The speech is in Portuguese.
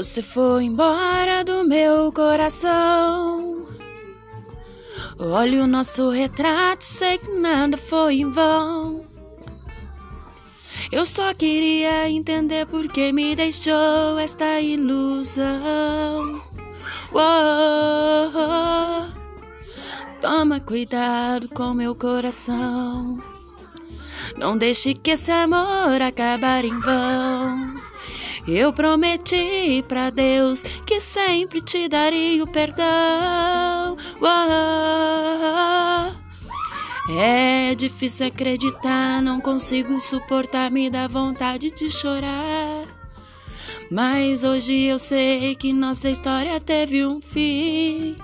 Você foi embora do meu coração. Olha o nosso retrato, sei que nada foi em vão. Eu só queria entender por que me deixou esta ilusão. Toma cuidado com meu coração. Não deixe que esse amor acabar em vão. Eu prometi para Deus que sempre te daria o perdão. É difícil acreditar, não consigo suportar, me dá vontade de chorar. Mas hoje eu sei que nossa história teve um fim.